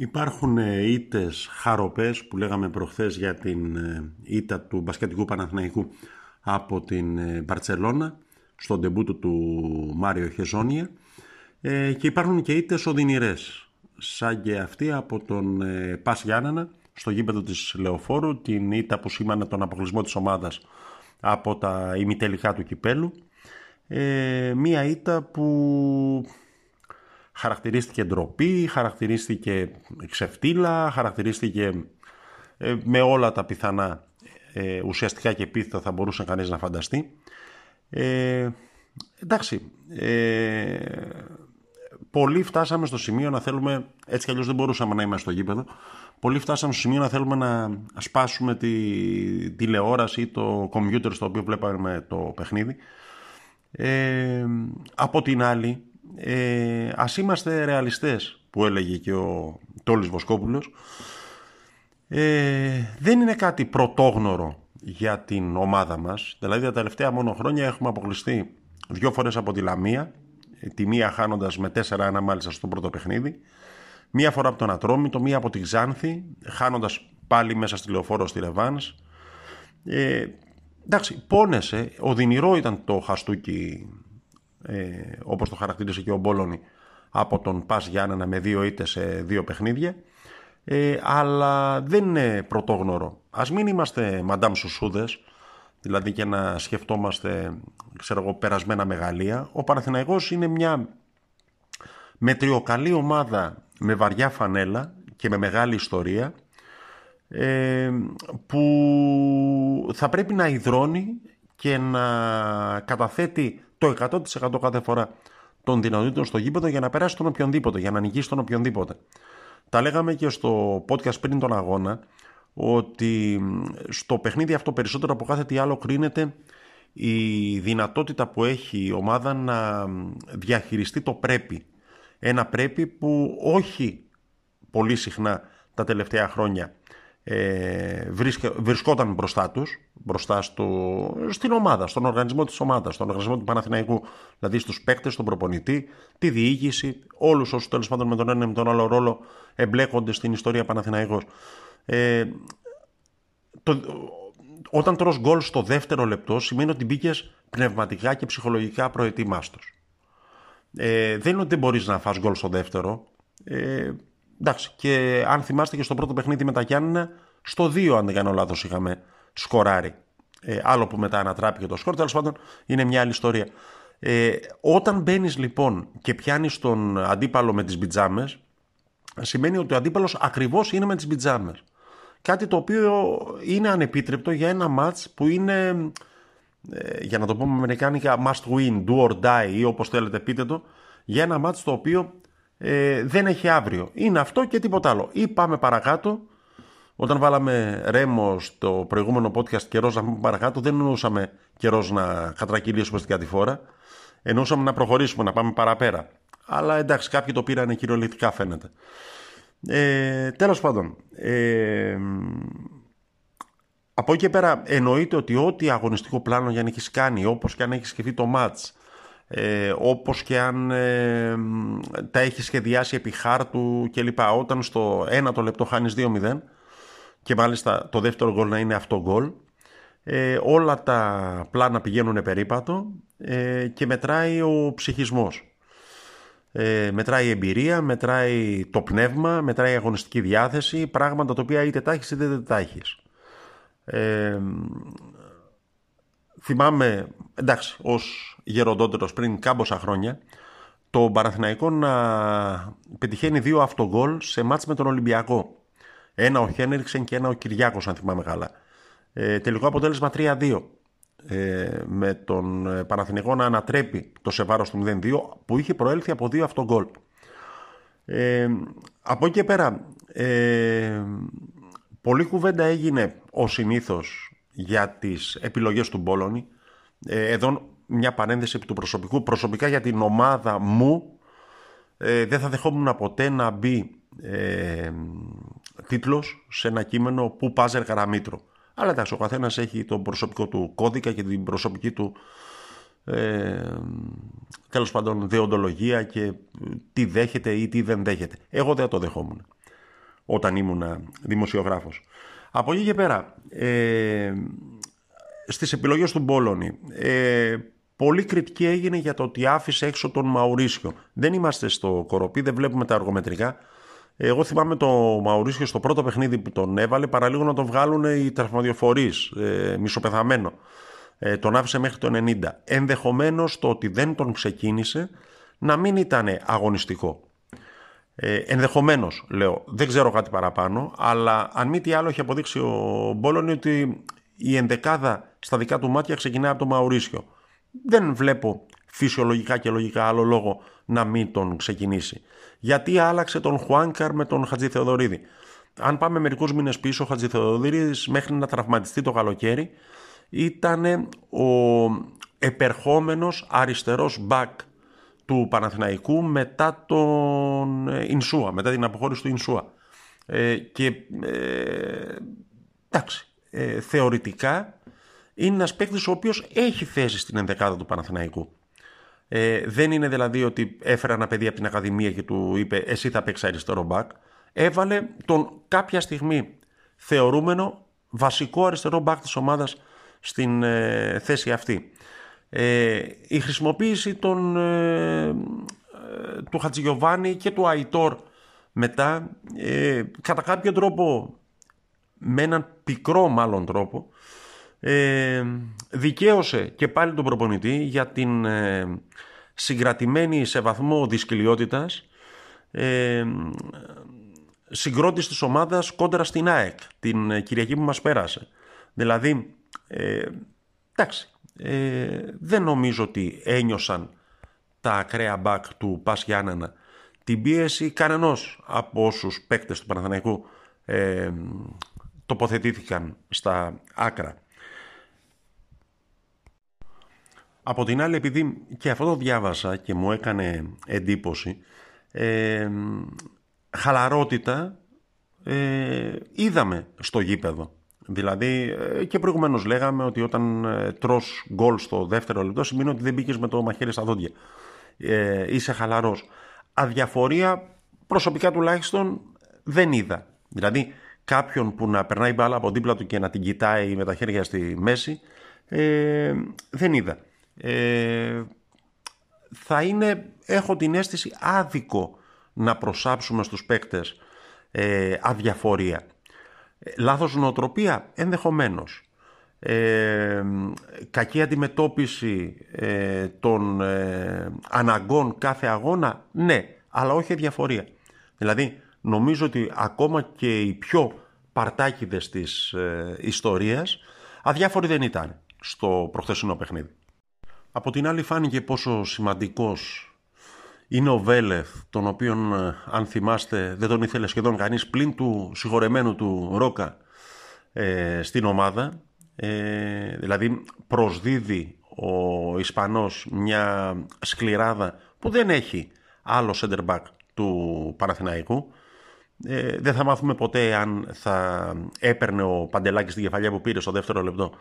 Υπάρχουν ε, ήττες χαροπές που λέγαμε προχθές για την ε, ήττα του μπασκετικού Παναθηναϊκού από την ε, Μπαρτσελώνα στον τεμπούτο του Μάριο Χεζόνια. Και υπάρχουν και ήττες οδυνηρές σαν και αυτή από τον Πας Γιάννενα στο γήπεδο της Λεωφόρου την ήττα που σήμανε τον αποκλεισμό της ομάδας από τα ημιτελικά του κυπέλου. Μία ήττα που χαρακτηρίστηκε ντροπή, χαρακτηρίστηκε ξεφτύλα, χαρακτηρίστηκε ε, με όλα τα πιθανά ε, ουσιαστικά και επίθετα θα μπορούσε κανείς να φανταστεί. Ε, εντάξει, ε, πολλοί φτάσαμε στο σημείο να θέλουμε, έτσι κι αλλιώς δεν μπορούσαμε να είμαστε στο γήπεδο, πολλοί φτάσαμε στο σημείο να θέλουμε να σπάσουμε τη τηλεόραση ή το κομπιούτερ στο οποίο βλέπαμε το παιχνίδι. Ε, από την άλλη, ε, ας είμαστε ρεαλιστές που έλεγε και ο Τόλης Βοσκόπουλος. Ε, δεν είναι κάτι πρωτόγνωρο για την ομάδα μας. Δηλαδή τα τελευταία μόνο χρόνια έχουμε αποκλειστεί δύο φορές από τη Λαμία. Ε, τη μία χάνοντας με 4-1 μάλιστα στο πρώτο παιχνίδι. Μία φορά από τον Ατρόμητο, μία από τη Ξάνθη χάνοντας πάλι μέσα στη Λεωφόρο στη Ρεβάνς. Ε, εντάξει πόνεσε, οδυνηρό ήταν το χαστούκι ε, όπως το χαρακτήρισε και ο Μπόλωνη από τον Πας Γιάννενα με δύο ήττες σε δύο παιχνίδια ε, αλλά δεν είναι πρωτόγνωρο. Ας μην είμαστε μαντάμ σουσούδες δηλαδή και να σκεφτόμαστε ξέρω εγώ, περασμένα μεγαλεία. Ο Παναθηναϊκός είναι μια μετριοκαλή ομάδα με βαριά φανέλα και με μεγάλη ιστορία ε, που θα πρέπει να υδρώνει και να καταθέτει το 100% κάθε φορά των δυνατοτήτων στο γήπεδο για να περάσει τον οποιονδήποτε, για να νικήσει τον οποιονδήποτε. Τα λέγαμε και στο podcast πριν τον αγώνα ότι στο παιχνίδι αυτό περισσότερο από κάθε τι άλλο κρίνεται η δυνατότητα που έχει η ομάδα να διαχειριστεί το πρέπει. Ένα πρέπει που όχι πολύ συχνά τα τελευταία χρόνια ε, βρισκόταν μπροστά τους, μπροστά στο, στην ομάδα, στον οργανισμό της ομάδας, στον οργανισμό του Παναθηναϊκού, δηλαδή στους παίκτες, τον προπονητή, τη διοίκηση, όλους όσου τέλος πάντων με τον ένα ή με τον άλλο ρόλο εμπλέκονται στην ιστορία Παναθηναϊκός. Ε, το, όταν τρως γκολ στο δεύτερο λεπτό σημαίνει ότι μπήκες πνευματικά και ψυχολογικά προετοιμάστος. Ε, δεν είναι ότι δεν μπορείς να φας γκολ στο δεύτερο. Ε, Εντάξει, και αν θυμάστε και στο πρώτο παιχνίδι με τα Γιάννηνα, στο 2 αν δεν κάνω λάθος είχαμε σκοράρει. Ε, άλλο που μετά ανατράπηκε το σκορ, τέλος πάντων είναι μια άλλη ιστορία. Ε, όταν μπαίνεις λοιπόν και πιάνεις τον αντίπαλο με τις πιτζάμε, σημαίνει ότι ο αντίπαλος ακριβώς είναι με τις πιτζάμε. Κάτι το οποίο είναι ανεπίτρεπτο για ένα μάτς που είναι, ε, για να το πούμε με αμερικάνικα, must win, do or die ή όπως θέλετε πείτε το, για ένα μάτς το οποίο ε, δεν έχει αύριο. Είναι αυτό και τίποτα άλλο. Ή πάμε παρακάτω. Όταν βάλαμε ρέμο στο προηγούμενο podcast καιρός να πούμε παρακάτω, δεν εννοούσαμε καιρός να κατρακυλήσουμε στην κατηφόρα. Εννοούσαμε να προχωρήσουμε, να πάμε παραπέρα. Αλλά εντάξει, κάποιοι το πήραν κυριολεκτικά φαίνεται. Ε, τέλος πάντων, ε, από εκεί και πέρα εννοείται ότι ό,τι αγωνιστικό πλάνο για να έχεις κάνει, όπως και αν έχεις σκεφτεί το μάτς, ε, όπως και αν ε, τα έχει σχεδιάσει επί χάρτου κλπ. Όταν στο ένα το λεπτό χάνεις 2-0 και μάλιστα το δεύτερο γκολ να είναι αυτό γκολ, ε, όλα τα πλάνα πηγαίνουν περίπατο ε, και μετράει ο ψυχισμός. Ε, μετράει η εμπειρία, μετράει το πνεύμα, μετράει η αγωνιστική διάθεση, πράγματα τα οποία είτε τα έχεις είτε δεν τα έχεις. Ε, θυμάμαι, εντάξει, ως γεροντότερος πριν κάμποσα χρόνια, το Παναθηναϊκό να πετυχαίνει δύο αυτογκόλ σε μάτς με τον Ολυμπιακό. Ένα ο Χένριξεν και ένα ο Κυριάκος, αν θυμάμαι καλά. Ε, τελικό αποτέλεσμα 3-2. Ε, με τον ε, Παναθηναϊκό να ανατρέπει το σε βάρος του 0-2 που είχε προέλθει από δύο αυτογκόλ. Ε, από εκεί και πέρα, ε, πολλή κουβέντα έγινε ο συνήθως για τις επιλογές του Μπόλωνη. Ε, εδώ μια παρένθεση επί του προσωπικού. Προσωπικά για την ομάδα μου ε, δεν θα δεχόμουν ποτέ να μπει ε, τίτλος σε ένα κείμενο που Πάζερ Καραμίτρο. Αλλά εντάξει, ο καθένας έχει τον προσωπικό του κώδικα και την προσωπική του ε, τέλος πάντων δεοντολογία και τι δέχεται ή τι δεν δέχεται. Εγώ δεν το δεχόμουν. όταν ήμουν δημοσιογράφος. Από εκεί και πέρα, ε, στις επιλογές του Μπόλωνη, ε, πολύ κριτική έγινε για το ότι άφησε έξω τον Μαουρίσιο. Δεν είμαστε στο κοροπή, δεν βλέπουμε τα αργομετρικά. Εγώ θυμάμαι το Μαουρίσιο στο πρώτο παιχνίδι που τον έβαλε, παραλίγο να τον βγάλουν οι τραυματιοφορείς, ε, μισοπεθαμένο. Ε, τον άφησε μέχρι το 90. Ενδεχομένως το ότι δεν τον ξεκίνησε να μην ήταν αγωνιστικό. Ε, Ενδεχομένως, λέω, δεν ξέρω κάτι παραπάνω, αλλά αν μη τι άλλο έχει αποδείξει ο Μπόλωνη ότι η ενδεκάδα στα δικά του μάτια ξεκινάει από το Μαουρίσιο. Δεν βλέπω φυσιολογικά και λογικά άλλο λόγο να μην τον ξεκινήσει. Γιατί άλλαξε τον Χουάνκαρ με τον Χατζη Θεοδωρίδη. Αν πάμε μερικούς μήνες πίσω, ο Χατζη Θεοδωρίδης μέχρι να τραυματιστεί το καλοκαίρι ήταν ο επερχόμενος αριστερός μπακ του Παναθηναϊκού μετά τον ε, Ινσούα, μετά την αποχώρηση του Ινσούα. Ε, και ε, εντάξει, ε, θεωρητικά είναι ένας παίκτης ο οποίος έχει θέση στην ενδεκάδα του Παναθηναϊκού. Ε, δεν είναι δηλαδή ότι έφερα ένα παιδί από την Ακαδημία και του είπε εσύ θα παίξεις αριστερό μπακ. Έβαλε τον κάποια στιγμή θεωρούμενο βασικό αριστερό μπακ της ομάδας στην ε, θέση αυτή. Ε, η χρησιμοποίηση των, ε, ε, του Χατζηγιοβάνη και του Αϊτόρ μετά κατά κάποιο τρόπο με έναν πικρό μάλλον τρόπο δικαίωσε και πάλι τον προπονητή για την συγκρατημένη σε βαθμό δυσκολιότητας ε, συγκρότηση της ομάδας κόντρα στην ΑΕΚ την Κυριακή που μας πέρασε. Δηλαδή, ε, εντάξει, ε, δεν νομίζω ότι ένιωσαν τα ακραία μπακ του Πας Γιάννενα την πίεση κανενός από όσους παίκτες του Παναθηναϊκού ε, τοποθετήθηκαν στα άκρα. Από την άλλη, επειδή και αυτό το διάβασα και μου έκανε εντύπωση, ε, χαλαρότητα ε, είδαμε στο γήπεδο. Δηλαδή ε, και προηγουμένως λέγαμε ότι όταν ε, τρως γκολ στο δεύτερο λεπτό σημαίνει ότι δεν μπήκες με το μαχαίρι στα δόντια. Ε, είσαι χαλαρός. Αδιαφορία προσωπικά τουλάχιστον δεν είδα. Δηλαδή κάποιον που να περνάει μπάλα από δίπλα του και να την κοιτάει με τα χέρια στη μέση ε, δεν είδα. Ε, θα είναι, έχω την αίσθηση άδικο να προσάψουμε στους παίκτες ε, αδιαφορία. Λάθος νοοτροπία, ενδεχομένως. Ε, κακή αντιμετώπιση ε, των ε, αναγκών κάθε αγώνα, ναι, αλλά όχι διαφορία. Δηλαδή, νομίζω ότι ακόμα και οι πιο παρτάκιδες της ε, ιστορίας αδιάφοροι δεν ήταν στο προχθεσινό παιχνίδι. Από την άλλη φάνηκε πόσο σημαντικός είναι ο Βέλεθ, τον οποίον ε, αν θυμάστε δεν τον ήθελε σχεδόν κανείς πλην του συγχωρεμένου του Ρόκα ε, στην ομάδα. Ε, δηλαδή προσδίδει ο Ισπανός μια σκληράδα που δεν έχει άλλο center back του Παναθηναϊκού. Ε, δεν θα μάθουμε ποτέ αν θα έπαιρνε ο Παντελάκης την κεφαλιά που πήρε στο δεύτερο λεπτό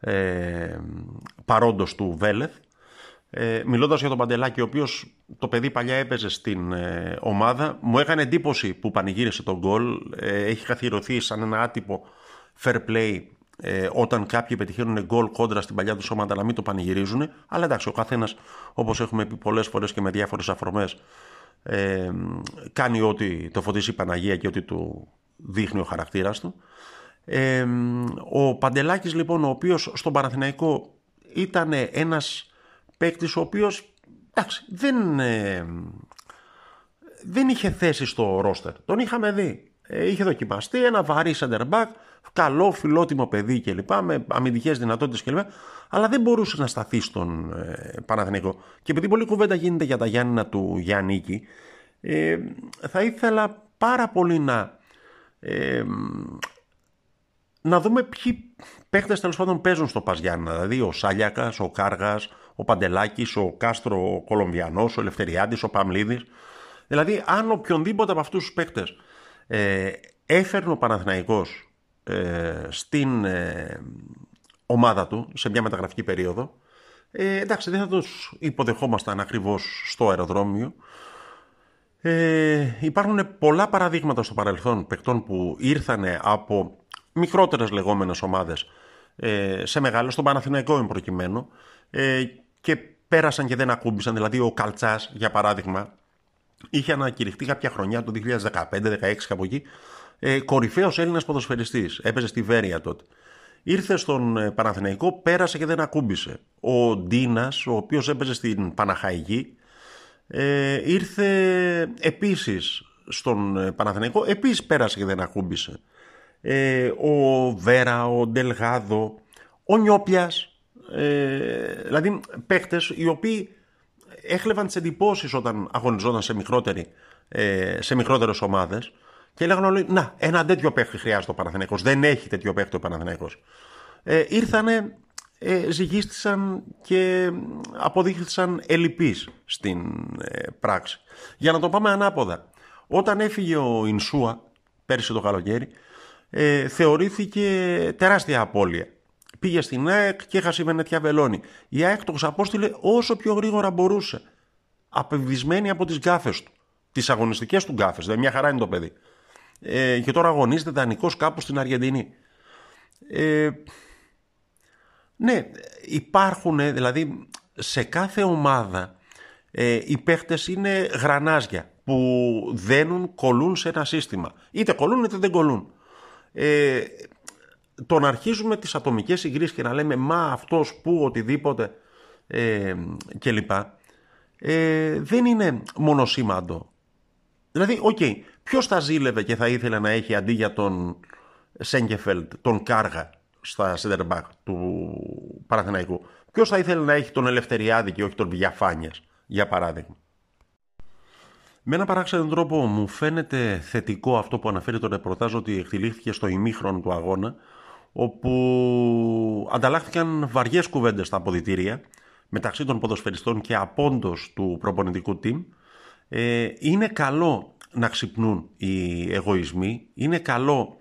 ε, παρόντος του Βέλεθ. Ε, μιλώντας για τον Παντελάκη, ο οποίος το παιδί παλιά έπαιζε στην ε, ομάδα, μου έκανε εντύπωση που πανηγύρισε τον γκολ. Ε, έχει καθιερωθεί σαν ένα άτυπο fair play ε, όταν κάποιοι πετυχαίνουν γκολ κόντρα στην παλιά τους ομάδα να μην το πανηγυρίζουν. Αλλά εντάξει, ο καθένας, όπως έχουμε πει πολλές φορές και με διάφορες αφορμές, ε, κάνει ό,τι το φωτίσει η Παναγία και ό,τι του δείχνει ο χαρακτήρας του. Ε, ο Παντελάκης λοιπόν, ο οποίος στον Παναθηναϊκό ήταν ένας παίκτης ο οποίος δεν, ε, δεν είχε θέση στο ρόστερ. Τον είχαμε δει. Ε, είχε δοκιμαστεί ένα βαρύ center back, καλό, φιλότιμο παιδί κλπ. Με αμυντικές δυνατότητες κλπ. Αλλά δεν μπορούσε να σταθεί στον ε, Παναθηναϊκό. Και επειδή πολλή κουβέντα γίνεται για τα Γιάννηνα του Γιάννικη, ε, θα ήθελα πάρα πολύ να, ε, να δούμε ποιοι παίχτε τέλος πάντων παίζουν στο Παζιάννα. Δηλαδή ο Σάλιακα, ο Κάργας, ο Παντελάκης, ο Κάστρο ο Κολομβιανός, ο Ελευθεριάντης, ο Παμλίδης. Δηλαδή αν οποιονδήποτε από αυτούς τους παίκτες ε, έφερνε ο Παναθηναϊκός ε, στην ε, ομάδα του σε μια μεταγραφική περίοδο ε, εντάξει δεν θα τους υποδεχόμασταν ακριβώς στο αεροδρόμιο Ε, υπάρχουν πολλά παραδείγματα στο παρελθόν παικτών που ήρθαν από μικρότερες λεγόμενες ομάδες ε, σε μεγάλες, στον Παναθηναϊκό εν προκειμένου ε, και πέρασαν και δεν ακούμπησαν. Δηλαδή ο Καλτσάς για παράδειγμα είχε ανακηρυχθεί κάποια χρονιά το 2015-2016 κάπου εκεί ε, κορυφαίος Έλληνας ποδοσφαιριστής. Έπαιζε στη Βέρεια τότε. Ήρθε στον ε, Παναθηναϊκό, πέρασε και δεν ακούμπησε. Ο Ντίνας, ο οποίος έπαιζε στην Παναχαϊκή, ε, ήρθε επίσης στον ε, Παναθηναϊκό, επίσης πέρασε και δεν ακούμπησε. Ε, ο Βέρα, ο Ντελγάδο, ο Νιόπιας, ε, δηλαδή παίχτες οι οποίοι έχλεβαν τις εντυπώσεις όταν αγωνιζόταν σε, μικρότερη, ε, σε μικρότερες ομάδες και έλεγαν όλοι, να, ένα τέτοιο παίχτη χρειάζεται ο Παναθηναϊκός. Δεν έχει τέτοιο παίχτη ο Παναθηναϊκός. Ε, ήρθανε, ε, ζυγίστησαν και αποδείχθησαν ελλειπείς στην ε, πράξη. Για να το πάμε ανάποδα. Όταν έφυγε ο Ινσούα, πέρσι το καλοκαίρι, ε, θεωρήθηκε τεράστια απώλεια. Πήγε στην ΑΕΚ και έχασε η Βενετιά Βελώνη. Η ΑΕΚ το ξαπόστειλε όσο πιο γρήγορα μπορούσε. Απεβισμένη από τις γκάφες του. Τις αγωνιστικές του γκάφες. Δηλαδή μια χαρά είναι το παιδί ε, και τώρα αγωνίζεται δανεικός κάπου στην Αργεντινή. Ε, ναι, υπάρχουν δηλαδή σε κάθε ομάδα ε, οι παίχτες είναι γρανάζια που δένουν, κολούν σε ένα σύστημα. Είτε κολούν είτε δεν κολούν. Ε, το να αρχίζουμε τις ατομικές συγκρίσεις και να λέμε μα αυτός που οτιδήποτε ε, κλπ. Ε, δεν είναι μονοσήμαντο. Δηλαδή, ok, okay, ποιος θα ζήλευε και θα ήθελε να έχει αντί για τον Σένκεφελντ, τον Κάργα στα center του Παναθηναϊκού. Ποιος θα ήθελε να έχει τον Ελευθεριάδη και όχι τον Βιγιαφάνιες, για παράδειγμα; Με ένα παράξενο τρόπο μου φαίνεται θετικό αυτό που αναφέρει το ρεπορτάζ ότι εκτυλίχθηκε στο ημίχρονο του αγώνα όπου ανταλλάχθηκαν βαριές κουβέντες στα αποδητήρια μεταξύ των ποδοσφαιριστών και απόντος του προπονητικού team ε, είναι καλό να ξυπνούν οι εγωισμοί, είναι καλό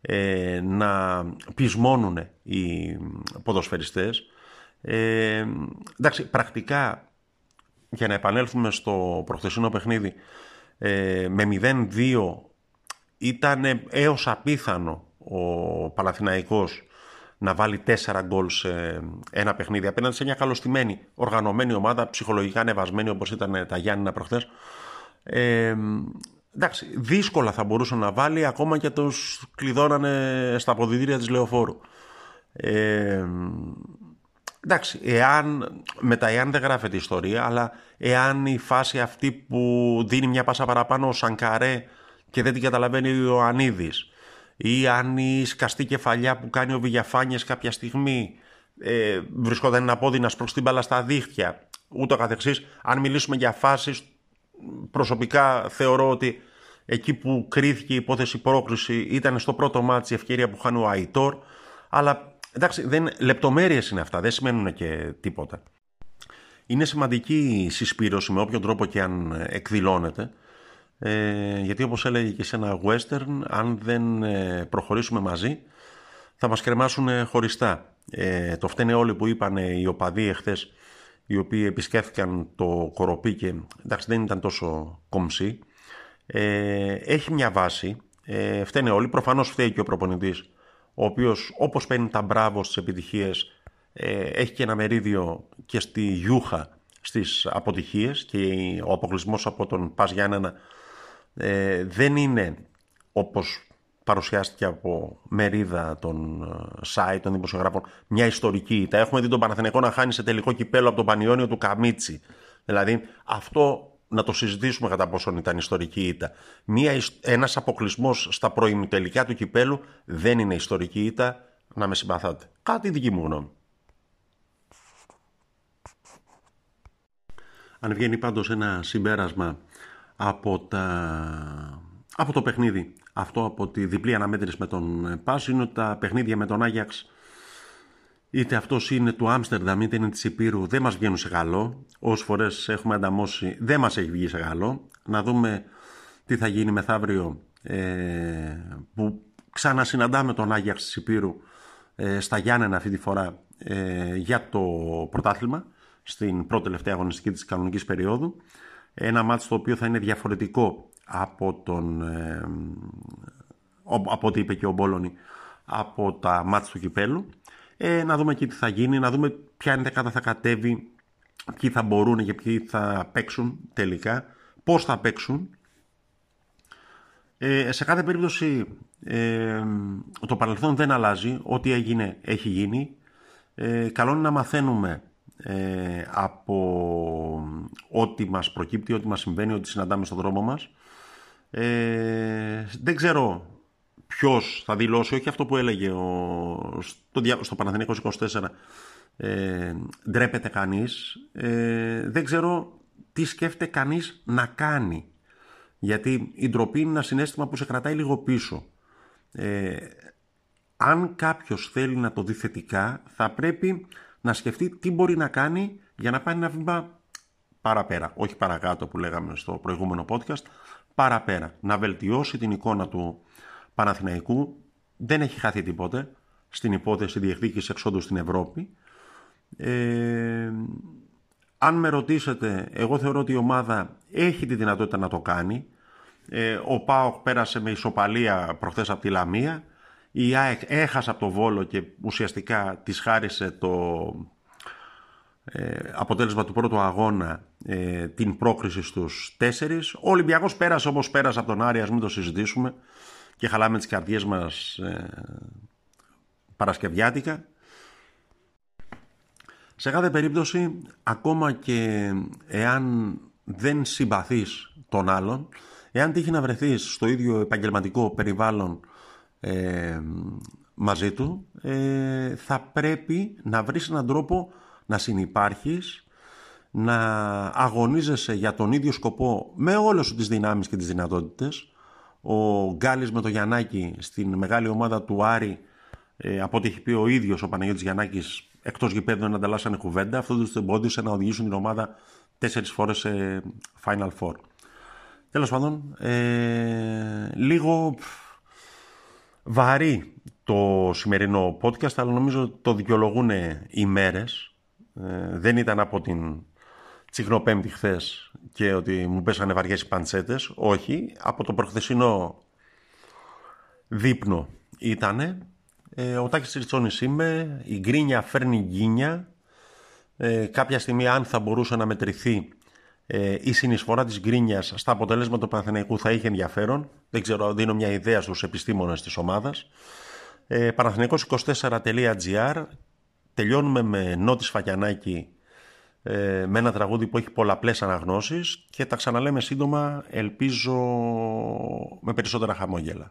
ε, να πεισμώνουν οι ποδοσφαιριστές. Ε, εντάξει, πρακτικά, για να επανέλθουμε στο προχθεσινό παιχνίδι, ε, με 0-2 ήταν έως απίθανο ο Παλαθηναϊκός να βάλει τέσσερα γκολ σε ένα παιχνίδι απέναντι σε μια καλωστημένη οργανωμένη ομάδα, ψυχολογικά ανεβασμένη όπως ήταν τα Γιάννηνα προχθές. Ε, εντάξει, δύσκολα θα μπορούσε να βάλει ακόμα και τους κλειδώνανε στα αποδητήρια της Λεωφόρου. Ε, εντάξει, εάν, μετά εάν δεν γράφεται ιστορία, αλλά εάν η φάση αυτή που δίνει μια πάσα παραπάνω ο Σανκαρέ και δεν την καταλαβαίνει ο Ανίδης ή αν η σκαστή κεφαλιά που κάνει ο Βηγιαφάνιες κάποια στιγμή ε, βρισκόταν ένα πόδι να σπρώξει την μπάλα στα δίχτυα, ούτω καθεξής. Αν μιλήσουμε για φάσεις, προσωπικά θεωρώ ότι εκεί που κρίθηκε η υπόθεση πρόκριση ήταν στο πρώτο μάτι η ευκαιρία που χάνει ο Αϊτόρ, αλλά εντάξει, δεν, λεπτομέρειες είναι αυτά, δεν σημαίνουν και τίποτα. Είναι σημαντική η συσπήρωση με όποιον τρόπο και αν εκδηλώνεται, ε, γιατί όπως έλεγε και σε ένα western, αν δεν ε, προχωρήσουμε μαζί, θα μας κρεμάσουν χωριστά. Ε, το φταίνε όλοι που είπαν οι οπαδοί εχθές, οι οποίοι επισκέφθηκαν το κοροπή και εντάξει δεν ήταν τόσο κομψή. Ε, έχει μια βάση, ε, φταίνε όλοι, προφανώς φταίει και ο προπονητής, ο οποίος όπως παίρνει τα μπράβο στις επιτυχίες, ε, έχει και ένα μερίδιο και στη γιούχα στις αποτυχίες και ο αποκλεισμός από τον Πας Γιάννενα ε, δεν είναι όπως παρουσιάστηκε από μερίδα των ε, site, των δημοσιογράφων, μια ιστορική ήττα. Έχουμε δει τον Παναθηναϊκό να χάνει σε τελικό κυπέλο από τον Πανιόνιο του Καμίτσι. Δηλαδή αυτό να το συζητήσουμε κατά πόσον ήταν ιστορική ήττα. Μια, ένας αποκλεισμός στα προημιτελικά του κυπέλου δεν είναι ιστορική ήττα, να με συμπαθάτε. Κάτι δική μου γνώμη. Αν βγαίνει πάντως ένα συμπέρασμα από, τα... από το παιχνίδι. Αυτό από τη διπλή αναμέτρηση με τον Πάσο είναι ότι τα παιχνίδια με τον Άγιαξ είτε αυτός είναι του Άμστερνταμ είτε είναι της Υπήρου δεν μας βγαίνουν σε καλό όσες φορές έχουμε ανταμώσει δεν μας έχει βγει σε καλό να δούμε τι θα γίνει μεθαύριο ε, που ξανασυναντάμε τον Άγιαξ της Υπήρου ε, στα Γιάννενα αυτή τη φορά ε, για το πρωτάθλημα στην πρώτη τελευταία αγωνιστική της κανονικής περίοδου ένα μάτς το οποίο θα είναι διαφορετικό από τον ε, από ό,τι είπε και ο Μπόλωνη από τα μάτς του κυπέλου. Ε, να δούμε και τι θα γίνει να δούμε ποια είναι τα θα κατέβει ποιοι θα μπορούν και ποιοι θα παίξουν τελικά πώς θα παίξουν. Ε, σε κάθε περίπτωση ε, το παρελθόν δεν αλλάζει ό,τι έγινε έχει γίνει. Ε, καλό είναι να μαθαίνουμε ε, από ό,τι μας προκύπτει, ό,τι μας συμβαίνει, ό,τι συναντάμε στον δρόμο μας. Ε, δεν ξέρω ποιος θα δηλώσει, όχι αυτό που έλεγε ο, στο, στο Παναθηναϊκός 24, ε, ντρέπεται κανείς. Ε, δεν ξέρω τι σκέφτεται κανείς να κάνει. Γιατί η ντροπή είναι ένα συνέστημα που σε κρατάει λίγο πίσω. Ε, αν κάποιος θέλει να το δει θετικά, θα πρέπει να σκεφτεί τι μπορεί να κάνει για να πάει ένα βήμα παραπέρα. Όχι παρακάτω που λέγαμε στο προηγούμενο podcast, παραπέρα. Να βελτιώσει την εικόνα του Παναθηναϊκού. Δεν έχει χάθει τίποτε στην υπόθεση διεκδίκησης εξόδου στην Ευρώπη. Ε, αν με ρωτήσετε, εγώ θεωρώ ότι η ομάδα έχει τη δυνατότητα να το κάνει. Ε, ο ΠΑΟΚ πέρασε με ισοπαλία προχθές από τη Λαμία. Η ΑΕΚ έχασε από το Βόλο και ουσιαστικά της χάρισε το ε, αποτέλεσμα του πρώτου αγώνα ε, την πρόκριση στους τέσσερις. Ο Ολυμπιακός πέρασε όπως πέρασε από τον Άρη, ας μην το συζητήσουμε και χαλάμε τις καρδιές μας ε, παρασκευιάτικα. Σε κάθε περίπτωση, ακόμα και εάν δεν συμπαθείς τον άλλον, εάν τύχει να βρεθείς στο ίδιο επαγγελματικό περιβάλλον ε, μαζί του, ε, θα πρέπει να βρεις έναν τρόπο να συνυπάρχεις, να αγωνίζεσαι για τον ίδιο σκοπό με όλες σου τις δυνάμεις και τις δυνατότητες. Ο Γκάλης με το Γιαννάκη στην μεγάλη ομάδα του Άρη, ε, από ό,τι έχει πει ο ίδιος ο Παναγιώτης Γιαννάκης, εκτός γηπέδου να ανταλλάσσανε κουβέντα, αυτό τους εμπόδισε να οδηγήσουν την ομάδα τέσσερις φορές σε Final Four. Τέλος πάντων, ε, λίγο βαρύ το σημερινό podcast, αλλά νομίζω το δικαιολογούν οι μέρες. Ε, δεν ήταν από την τσιχνοπέμπτη χθες και ότι μου πέσανε βαριές οι παντσέτες. Όχι, από το προχθεσινό δείπνο ήτανε. Ε, ο Τάκης Ριτσόνης είμαι, η γκρίνια φέρνει γκίνια. Ε, κάποια στιγμή αν θα μπορούσε να μετρηθεί ε, η συνεισφορά της γκρίνιας στα αποτελέσματα του Παναθηναϊκού θα είχε ενδιαφέρον. Δεν ξέρω, δίνω μια ιδέα στους επιστήμονες της ομάδας. Ε, Παναθηναϊκός24.gr Τελειώνουμε με Νότης Φακιανάκη ε, με ένα τραγούδι που έχει πολλαπλές αναγνώσεις και τα ξαναλέμε σύντομα, ελπίζω με περισσότερα χαμόγελα.